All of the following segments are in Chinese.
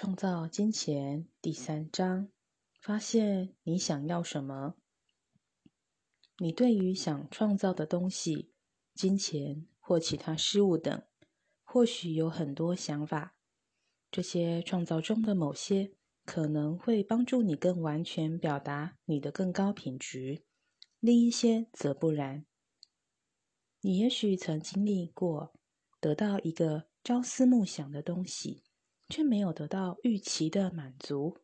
创造金钱第三章：发现你想要什么。你对于想创造的东西、金钱或其他事物等，或许有很多想法。这些创造中的某些可能会帮助你更完全表达你的更高品质，另一些则不然。你也许曾经历过得到一个朝思暮想的东西。却没有得到预期的满足。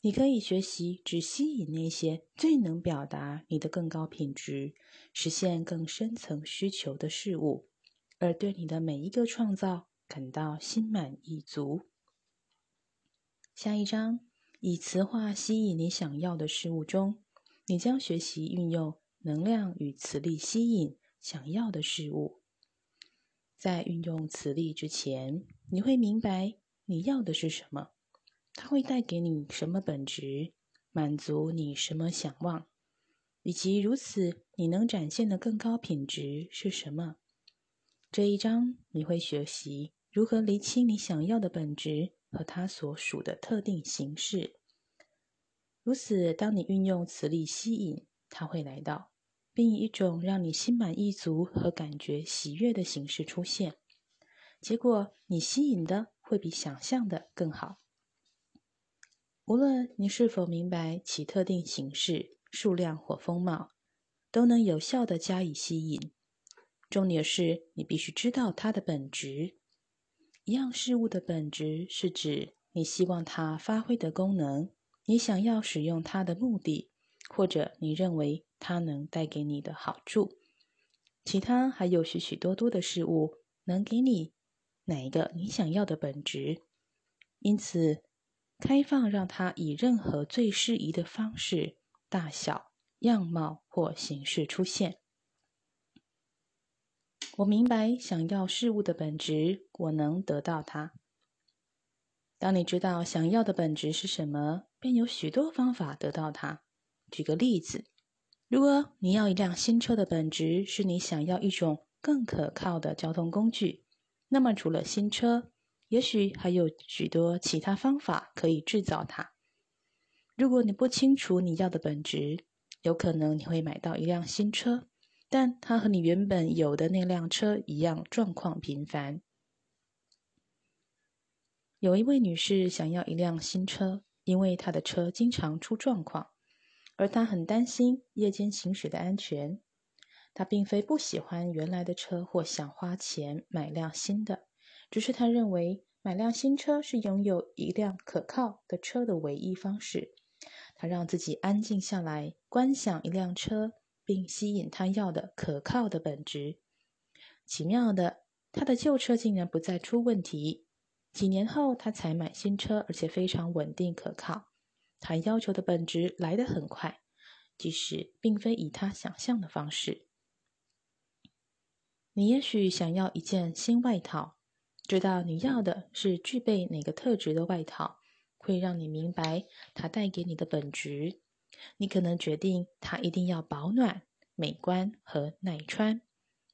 你可以学习只吸引那些最能表达你的更高品质、实现更深层需求的事物，而对你的每一个创造感到心满意足。下一章以词化吸引你想要的事物中，你将学习运用能量与磁力吸引想要的事物。在运用磁力之前，你会明白。你要的是什么？它会带给你什么本质？满足你什么想望？以及如此，你能展现的更高品质是什么？这一章你会学习如何厘清你想要的本质和它所属的特定形式。如此，当你运用磁力吸引，它会来到，并以一种让你心满意足和感觉喜悦的形式出现。结果，你吸引的。会比想象的更好。无论你是否明白其特定形式、数量或风貌，都能有效的加以吸引。重点是你必须知道它的本质。一样事物的本质是指你希望它发挥的功能，你想要使用它的目的，或者你认为它能带给你的好处。其他还有许许多多的事物能给你。哪一个你想要的本质？因此，开放让它以任何最适宜的方式、大小、样貌或形式出现。我明白想要事物的本质，我能得到它。当你知道想要的本质是什么，便有许多方法得到它。举个例子，如果你要一辆新车的本质是你想要一种更可靠的交通工具。那么，除了新车，也许还有许多其他方法可以制造它。如果你不清楚你要的本质，有可能你会买到一辆新车，但它和你原本有的那辆车一样，状况频繁。有一位女士想要一辆新车，因为她的车经常出状况，而她很担心夜间行驶的安全。他并非不喜欢原来的车或想花钱买辆新的，只是他认为买辆新车是拥有一辆可靠的车的唯一方式。他让自己安静下来，观想一辆车，并吸引他要的可靠的本质。奇妙的，他的旧车竟然不再出问题。几年后，他才买新车，而且非常稳定可靠。他要求的本质来得很快，即使并非以他想象的方式。你也许想要一件新外套，知道你要的是具备哪个特质的外套，会让你明白它带给你的本质。你可能决定它一定要保暖、美观和耐穿。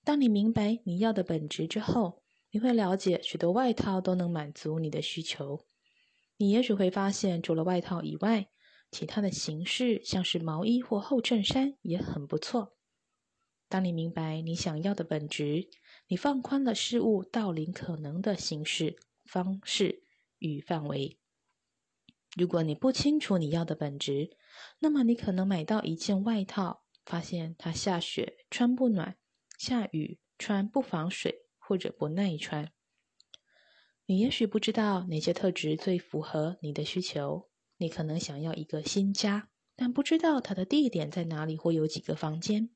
当你明白你要的本质之后，你会了解许多外套都能满足你的需求。你也许会发现，除了外套以外，其他的形式，像是毛衣或厚衬衫，也很不错。当你明白你想要的本质，你放宽了事物到临可能的形式、方式与范围。如果你不清楚你要的本质，那么你可能买到一件外套，发现它下雪穿不暖，下雨穿不防水或者不耐穿。你也许不知道哪些特质最符合你的需求。你可能想要一个新家，但不知道它的地点在哪里或有几个房间。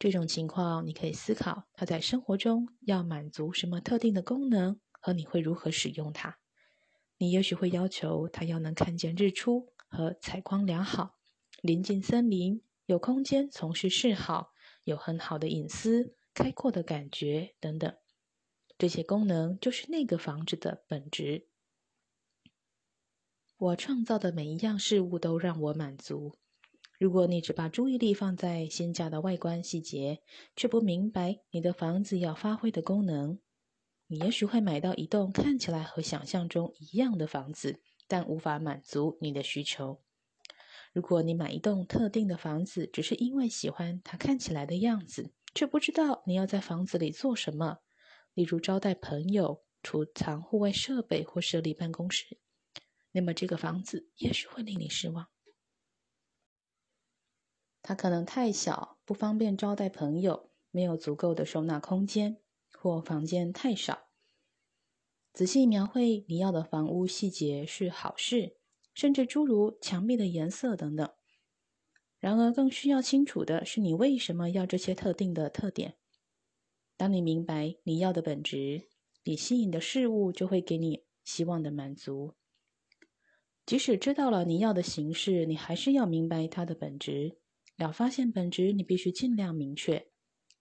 这种情况，你可以思考它在生活中要满足什么特定的功能，和你会如何使用它。你也许会要求它要能看见日出和采光良好，临近森林，有空间从事嗜好，有很好的隐私、开阔的感觉等等。这些功能就是那个房子的本质。我创造的每一样事物都让我满足。如果你只把注意力放在新家的外观细节，却不明白你的房子要发挥的功能，你也许会买到一栋看起来和想象中一样的房子，但无法满足你的需求。如果你买一栋特定的房子，只是因为喜欢它看起来的样子，却不知道你要在房子里做什么，例如招待朋友、储藏户外设备或设立办公室，那么这个房子也许会令你失望。它可能太小，不方便招待朋友，没有足够的收纳空间，或房间太少。仔细描绘你要的房屋细节是好事，甚至诸如墙壁的颜色等等。然而，更需要清楚的是你为什么要这些特定的特点。当你明白你要的本质，你吸引的事物就会给你希望的满足。即使知道了你要的形式，你还是要明白它的本质。要发现本质，你必须尽量明确。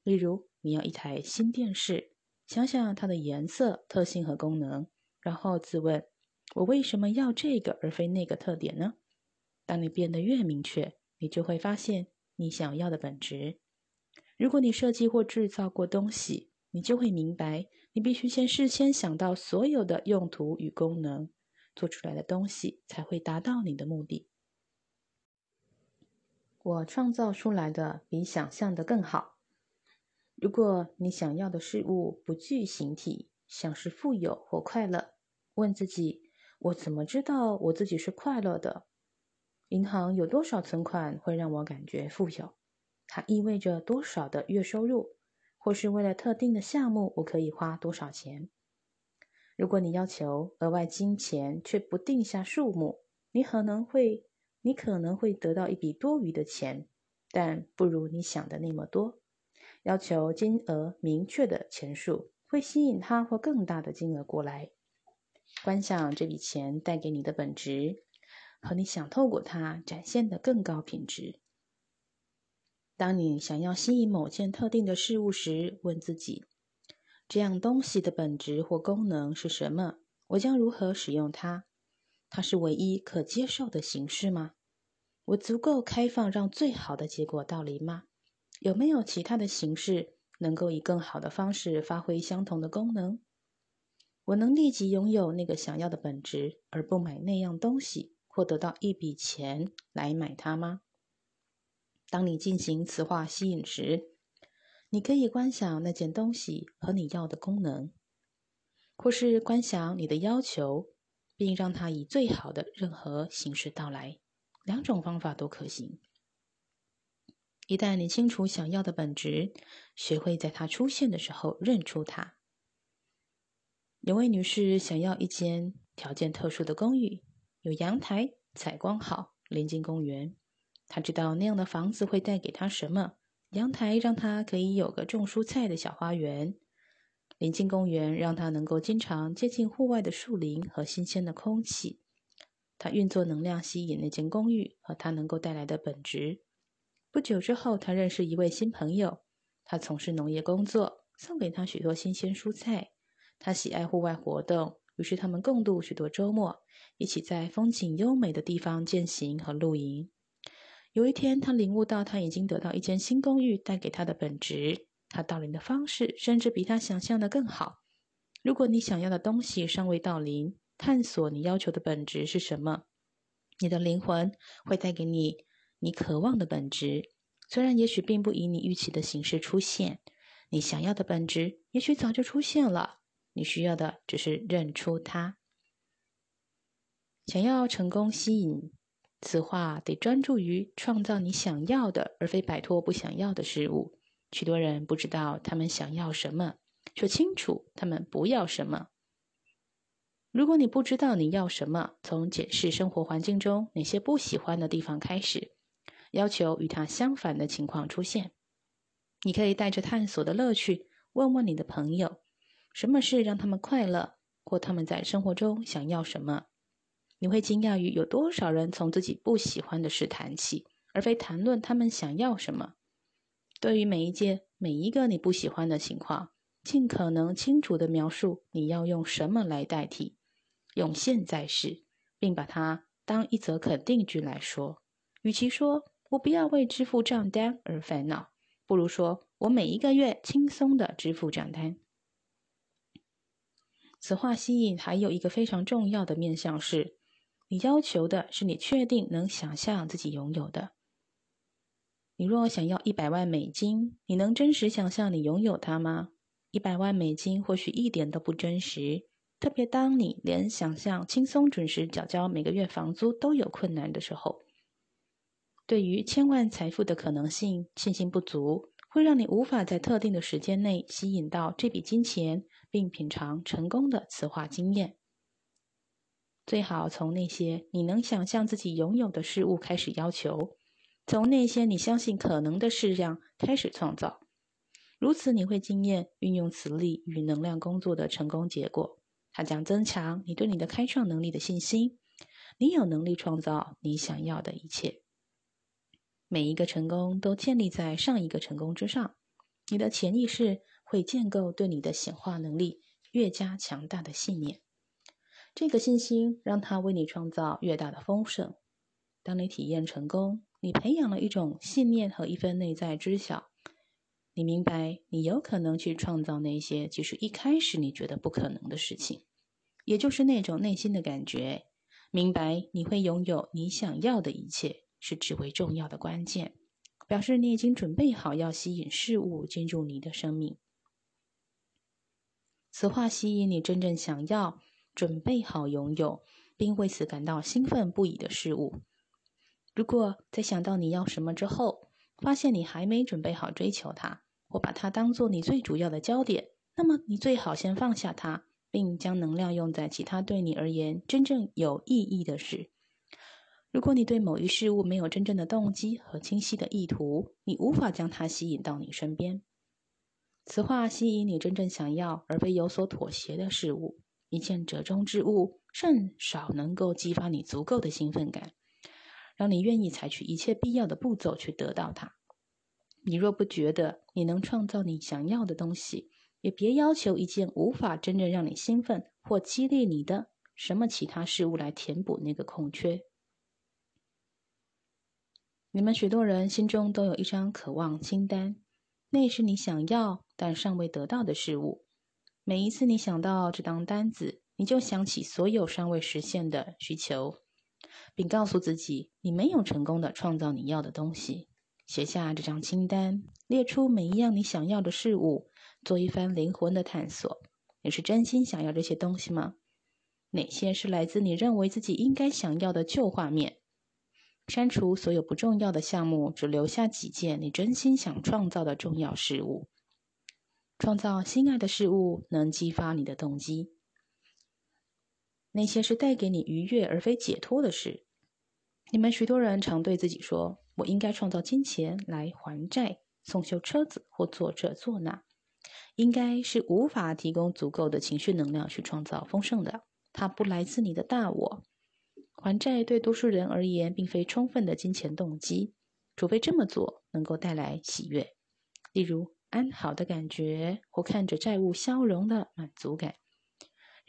例如，你要一台新电视。想想它的颜色、特性和功能，然后自问：我为什么要这个而非那个特点呢？当你变得越明确，你就会发现你想要的本质。如果你设计或制造过东西，你就会明白，你必须先事先想到所有的用途与功能，做出来的东西才会达到你的目的。我创造出来的比想象的更好。如果你想要的事物不具形体，像是富有或快乐，问自己：我怎么知道我自己是快乐的？银行有多少存款会让我感觉富有？它意味着多少的月收入？或是为了特定的项目，我可以花多少钱？如果你要求额外金钱却不定下数目，你可能会你可能会得到一笔多余的钱，但不如你想的那么多。要求金额明确的钱数，会吸引他或更大的金额过来。观想这笔钱带给你的本质，和你想透过它展现的更高品质。当你想要吸引某件特定的事物时，问自己：这样东西的本质或功能是什么？我将如何使用它？它是唯一可接受的形式吗？我足够开放，让最好的结果到临吗？有没有其他的形式能够以更好的方式发挥相同的功能？我能立即拥有那个想要的本质，而不买那样东西，或得到一笔钱来买它吗？当你进行磁化吸引时，你可以观想那件东西和你要的功能，或是观想你的要求，并让它以最好的任何形式到来。两种方法都可行。一旦你清楚想要的本质，学会在它出现的时候认出它。有位女士想要一间条件特殊的公寓，有阳台、采光好、临近公园。她知道那样的房子会带给她什么：阳台让她可以有个种蔬菜的小花园；临近公园让他能够经常接近户外的树林和新鲜的空气。他运作能量吸引那间公寓和它能够带来的本职。不久之后，他认识一位新朋友。他从事农业工作，送给他许多新鲜蔬菜。他喜爱户外活动，于是他们共度许多周末，一起在风景优美的地方践行和露营。有一天，他领悟到他已经得到一间新公寓带给他的本职。他到临的方式甚至比他想象的更好。如果你想要的东西尚未到临，探索你要求的本质是什么，你的灵魂会带给你。你渴望的本质，虽然也许并不以你预期的形式出现，你想要的本质也许早就出现了。你需要的只是认出它。想要成功吸引，此话得专注于创造你想要的，而非摆脱不想要的事物。许多人不知道他们想要什么，却清楚他们不要什么。如果你不知道你要什么，从检视生活环境中哪些不喜欢的地方开始。要求与它相反的情况出现，你可以带着探索的乐趣问问你的朋友，什么事让他们快乐，或他们在生活中想要什么。你会惊讶于有多少人从自己不喜欢的事谈起，而非谈论他们想要什么。对于每一件、每一个你不喜欢的情况，尽可能清楚的描述你要用什么来代替，用现在时，并把它当一则肯定句来说，与其说。我不要为支付账单而烦恼，不如说我每一个月轻松的支付账单。此话吸引还有一个非常重要的面向是，你要求的是你确定能想象自己拥有的。你若想要一百万美金，你能真实想象你拥有它吗？一百万美金或许一点都不真实，特别当你连想象轻松准时缴交每个月房租都有困难的时候。对于千万财富的可能性，信心不足会让你无法在特定的时间内吸引到这笔金钱，并品尝成功的磁化经验。最好从那些你能想象自己拥有的事物开始要求，从那些你相信可能的事项开始创造。如此，你会经验运用磁力与能量工作的成功结果。它将增强你对你的开创能力的信心。你有能力创造你想要的一切。每一个成功都建立在上一个成功之上。你的潜意识会建构对你的显化能力越加强大的信念。这个信心让它为你创造越大的丰盛。当你体验成功，你培养了一种信念和一份内在知晓。你明白，你有可能去创造那些其实一开始你觉得不可能的事情，也就是那种内心的感觉。明白你会拥有你想要的一切，是至为重要的关键，表示你已经准备好要吸引事物进入你的生命。此话吸引你真正想要。准备好拥有，并为此感到兴奋不已的事物。如果在想到你要什么之后，发现你还没准备好追求它，或把它当做你最主要的焦点，那么你最好先放下它，并将能量用在其他对你而言真正有意义的事。如果你对某一事物没有真正的动机和清晰的意图，你无法将它吸引到你身边。此话吸引你真正想要而非有所妥协的事物。一件折中之物，甚少能够激发你足够的兴奋感，让你愿意采取一切必要的步骤去得到它。你若不觉得你能创造你想要的东西，也别要求一件无法真正让你兴奋或激励你的什么其他事物来填补那个空缺。你们许多人心中都有一张渴望清单，那是你想要但尚未得到的事物。每一次你想到这张单子，你就想起所有尚未实现的需求，并告诉自己，你没有成功的创造你要的东西。写下这张清单，列出每一样你想要的事物，做一番灵魂的探索。你是真心想要这些东西吗？哪些是来自你认为自己应该想要的旧画面？删除所有不重要的项目，只留下几件你真心想创造的重要事物。创造心爱的事物能激发你的动机。那些是带给你愉悦而非解脱的事。你们许多人常对自己说：“我应该创造金钱来还债、送修车子或做这做那。”应该是无法提供足够的情绪能量去创造丰盛的。它不来自你的大我。还债对多数人而言并非充分的金钱动机，除非这么做能够带来喜悦，例如。安好的感觉，或看着债务消融的满足感，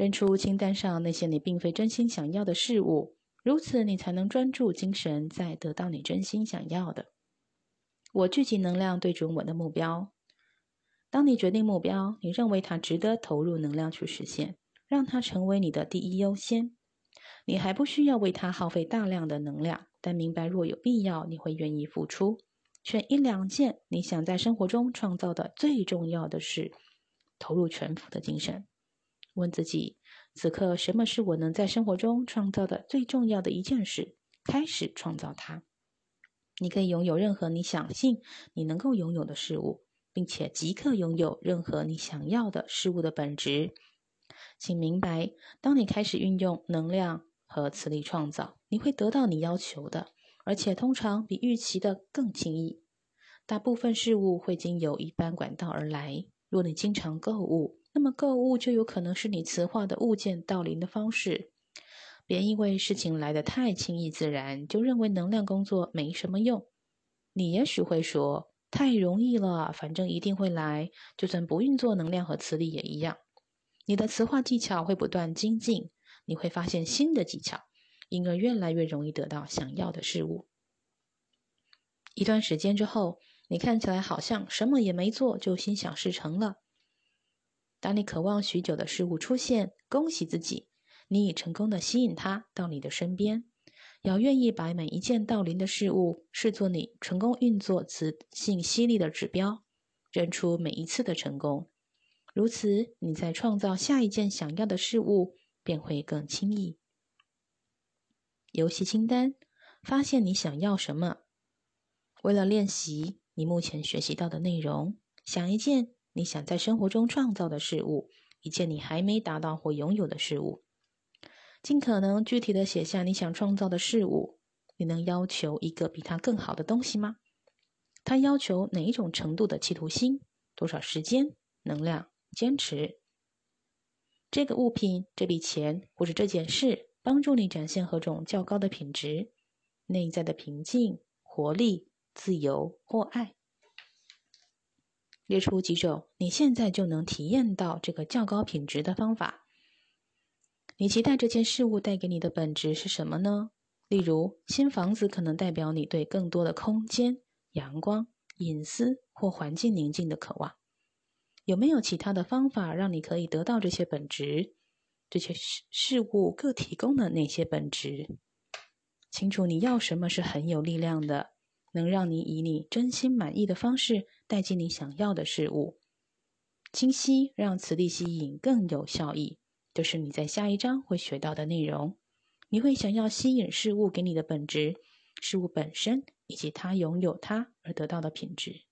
认出清单上那些你并非真心想要的事物，如此你才能专注精神，在得到你真心想要的。我聚集能量，对准我的目标。当你决定目标，你认为它值得投入能量去实现，让它成为你的第一优先。你还不需要为它耗费大量的能量，但明白若有必要，你会愿意付出。选一两件你想在生活中创造的最重要的事，投入全副的精神。问自己：此刻什么是我能在生活中创造的最重要的一件事？开始创造它。你可以拥有任何你想信你能够拥有的事物，并且即刻拥有任何你想要的事物的本质。请明白，当你开始运用能量和磁力创造，你会得到你要求的。而且通常比预期的更轻易。大部分事物会经由一般管道而来。若你经常购物，那么购物就有可能是你磁化的物件到临的方式。别因为事情来得太轻易自然，就认为能量工作没什么用。你也许会说：“太容易了，反正一定会来，就算不运作能量和磁力也一样。”你的磁化技巧会不断精进，你会发现新的技巧。因而越来越容易得到想要的事物。一段时间之后，你看起来好像什么也没做就心想事成了。当你渴望许久的事物出现，恭喜自己，你已成功的吸引它到你的身边。要愿意把每一件到临的事物视作你成功运作磁性吸力的指标，认出每一次的成功。如此，你在创造下一件想要的事物便会更轻易。游戏清单：发现你想要什么。为了练习你目前学习到的内容，想一件你想在生活中创造的事物，一件你还没达到或拥有的事物。尽可能具体的写下你想创造的事物。你能要求一个比它更好的东西吗？它要求哪一种程度的企图心？多少时间、能量、坚持？这个物品、这笔钱或者这件事，帮助你展现何种较高的品质？内在的平静、活力。自由或爱，列出几种你现在就能体验到这个较高品质的方法。你期待这件事物带给你的本质是什么呢？例如，新房子可能代表你对更多的空间、阳光、隐私或环境宁静的渴望。有没有其他的方法让你可以得到这些本质？这些事事物各提供的那些本质？清楚你要什么是很有力量的。能让你以你真心满意的方式带进你想要的事物。清晰让磁力吸引更有效益，就是你在下一章会学到的内容。你会想要吸引事物给你的本质，事物本身以及它拥有它而得到的品质。